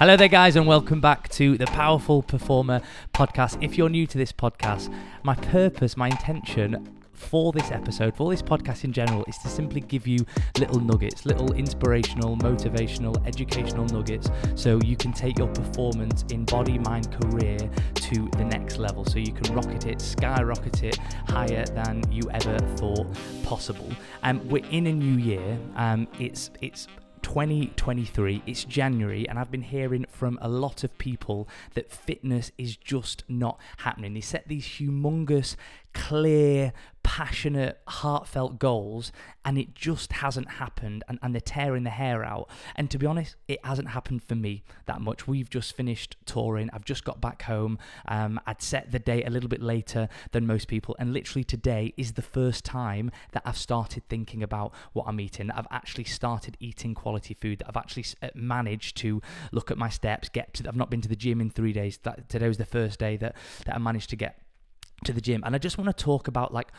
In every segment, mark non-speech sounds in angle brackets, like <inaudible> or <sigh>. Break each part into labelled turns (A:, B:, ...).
A: Hello there, guys, and welcome back to the Powerful Performer podcast. If you're new to this podcast, my purpose, my intention for this episode, for this podcast in general, is to simply give you little nuggets, little inspirational, motivational, educational nuggets so you can take your performance in body, mind, career to the next level. So you can rocket it, skyrocket it higher than you ever thought possible. And um, we're in a new year. Um, it's it's 2023, it's January, and I've been hearing from a lot of people that fitness is just not happening. They set these humongous, clear, passionate, heartfelt goals, and it just hasn't happened. And, and they're tearing the hair out. And to be honest, it hasn't happened for me that much. We've just finished touring. I've just got back home. Um, I'd set the date a little bit later than most people. And literally today is the first time that I've started thinking about what I'm eating. I've actually started eating quality food. That I've actually uh, managed to look at my steps, get to. I've not been to the gym in three days. That today was the first day that that I managed to get to the gym. And I just want to talk about like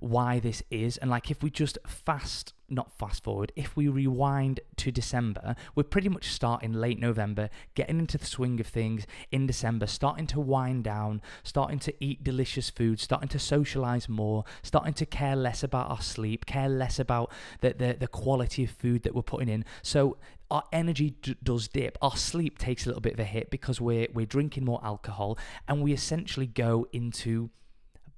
A: why this is and like if we just fast not fast forward if we rewind to december we're pretty much starting late november getting into the swing of things in december starting to wind down starting to eat delicious food starting to socialize more starting to care less about our sleep care less about the the, the quality of food that we're putting in so our energy d- does dip. Our sleep takes a little bit of a hit because we're we're drinking more alcohol, and we essentially go into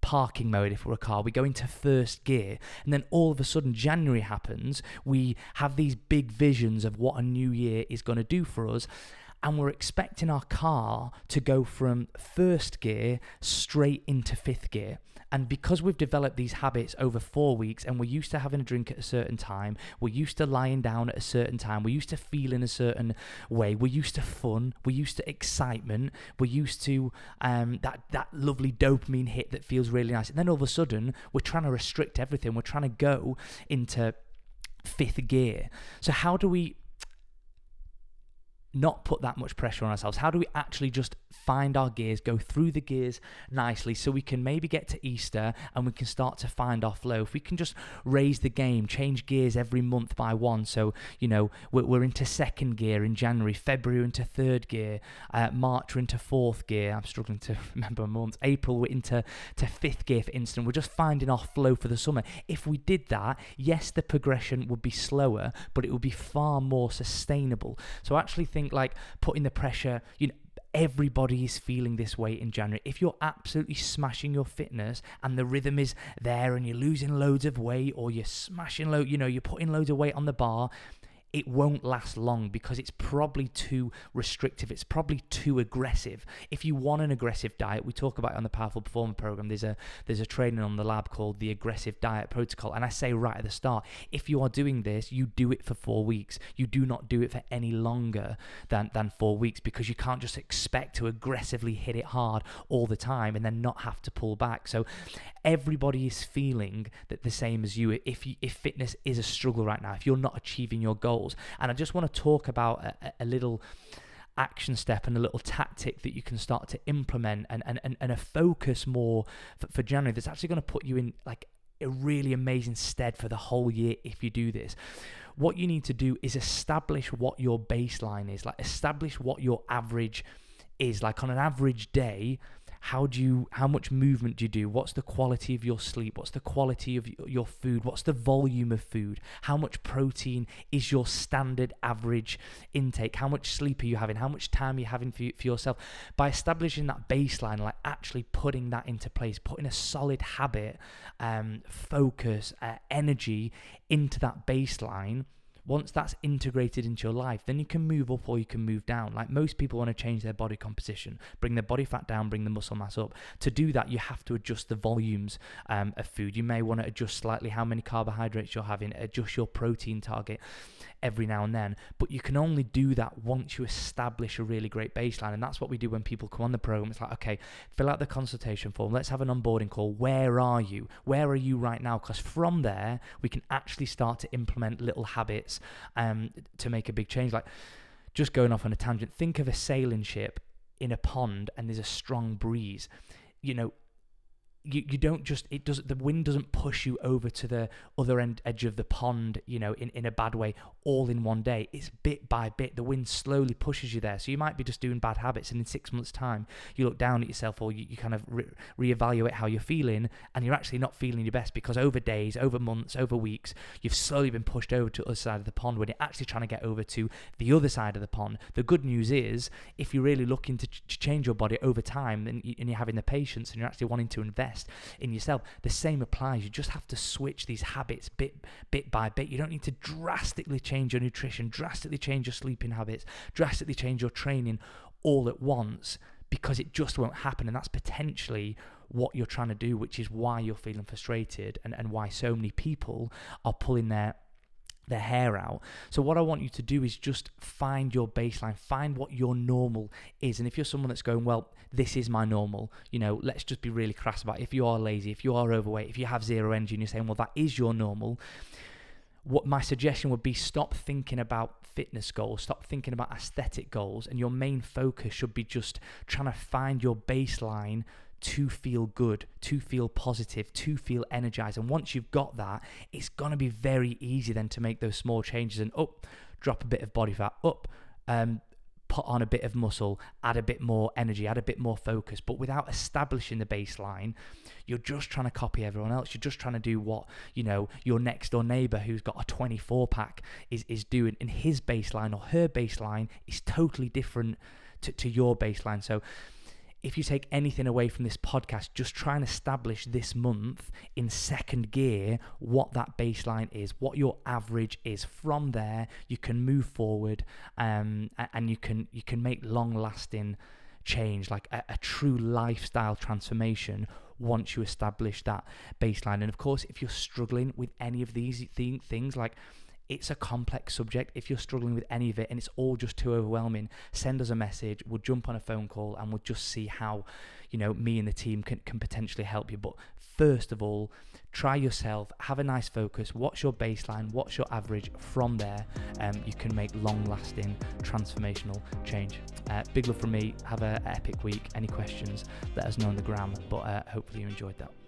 A: parking mode if we're a car. We go into first gear, and then all of a sudden, January happens. We have these big visions of what a new year is going to do for us. And we're expecting our car to go from first gear straight into fifth gear. And because we've developed these habits over four weeks and we're used to having a drink at a certain time, we're used to lying down at a certain time, we're used to feeling a certain way, we're used to fun, we're used to excitement, we're used to um, that, that lovely dopamine hit that feels really nice. And then all of a sudden, we're trying to restrict everything, we're trying to go into fifth gear. So, how do we not put that much pressure on ourselves? How do we actually just find our gears, go through the gears nicely so we can maybe get to Easter and we can start to find our flow? If we can just raise the game, change gears every month by one. So, you know, we're, we're into second gear in January, February into third gear, uh, March we're into fourth gear. I'm struggling to <laughs> remember months. April we're into to fifth gear, for instance. We're just finding our flow for the summer. If we did that, yes, the progression would be slower, but it would be far more sustainable. So I actually think think like putting the pressure, you know, everybody is feeling this way in January. If you're absolutely smashing your fitness and the rhythm is there and you're losing loads of weight or you're smashing load, you know, you're putting loads of weight on the bar, it won't last long because it's probably too restrictive. It's probably too aggressive. If you want an aggressive diet, we talk about it on the Powerful Performer program. There's a there's a training on the lab called the Aggressive Diet Protocol, and I say right at the start, if you are doing this, you do it for four weeks. You do not do it for any longer than than four weeks because you can't just expect to aggressively hit it hard all the time and then not have to pull back. So everybody is feeling that the same as you. If you, if fitness is a struggle right now, if you're not achieving your goal goals. And I just want to talk about a, a little action step and a little tactic that you can start to implement and, and, and, and a focus more for, for January that's actually going to put you in like a really amazing stead for the whole year if you do this. What you need to do is establish what your baseline is, like establish what your average is. Like on an average day, how do you how much movement do you do? What's the quality of your sleep? What's the quality of your food? What's the volume of food? How much protein is your standard average intake? How much sleep are you having? How much time are you having for, for yourself? By establishing that baseline like actually putting that into place putting a solid habit um, focus uh, energy into that baseline once that's integrated into your life, then you can move up or you can move down. Like most people want to change their body composition, bring their body fat down, bring the muscle mass up. To do that, you have to adjust the volumes um, of food. You may want to adjust slightly how many carbohydrates you're having, adjust your protein target every now and then. But you can only do that once you establish a really great baseline. And that's what we do when people come on the program. It's like, okay, fill out the consultation form. Let's have an onboarding call. Where are you? Where are you right now? Because from there, we can actually start to implement little habits um, to make a big change. Like, just going off on a tangent, think of a sailing ship in a pond and there's a strong breeze. You know, you, you don't just it does the wind doesn't push you over to the other end edge of the pond you know in, in a bad way all in one day. It's bit by bit. The wind slowly pushes you there. So you might be just doing bad habits and in six months time you look down at yourself or you, you kind of re- reevaluate how you're feeling and you're actually not feeling your best because over days over months over weeks you've slowly been pushed over to the other side of the pond when you're actually trying to get over to the other side of the pond. The good news is if you're really looking to, ch- change your body over time and, you, and you're having the patience and you're actually wanting to invest invest in yourself. The same applies. You just have to switch these habits bit bit by bit. You don't need to drastically change your nutrition, drastically change your sleeping habits, drastically change your training all at once because it just won't happen. And that's potentially what you're trying to do, which is why you're feeling frustrated and, and why so many people are pulling their their hair out. So what I want you to do is just find your baseline, find what your normal is. And if you're someone that's going, well, this is my normal, you know, let's just be really crass about it. if you are lazy, if you are overweight, if you have zero energy and you're saying, well, that is your normal, what my suggestion would be stop thinking about fitness goals, stop thinking about aesthetic goals, and your main focus should be just trying to find your baseline to feel good, to feel positive, to feel energized. And once you've got that, it's going to be very easy then to make those small changes and up, drop a bit of body fat, up, um, put on a bit of muscle, add a bit more energy, add a bit more focus. But without establishing the baseline, you're just trying to copy everyone else. You're just trying to do what, you know, your next door neighbor who's got a 24 pack is, is doing. And his baseline or her baseline is totally different to, to your baseline. So if you take anything away from this podcast, just try and establish this month in second gear what that baseline is, what your average is. From there, you can move forward, um, and you can you can make long lasting change, like a, a true lifestyle transformation once you establish that baseline. And of course, if you're struggling with any of these th- things, like it's a complex subject. If you're struggling with any of it and it's all just too overwhelming, send us a message. We'll jump on a phone call and we'll just see how, you know, me and the team can, can potentially help you. But first of all, try yourself, have a nice focus, what's your baseline, what's your average. From there, um, you can make long lasting transformational change. Uh, big love from me. Have an epic week. Any questions, let us know on the gram. But uh, hopefully you enjoyed that.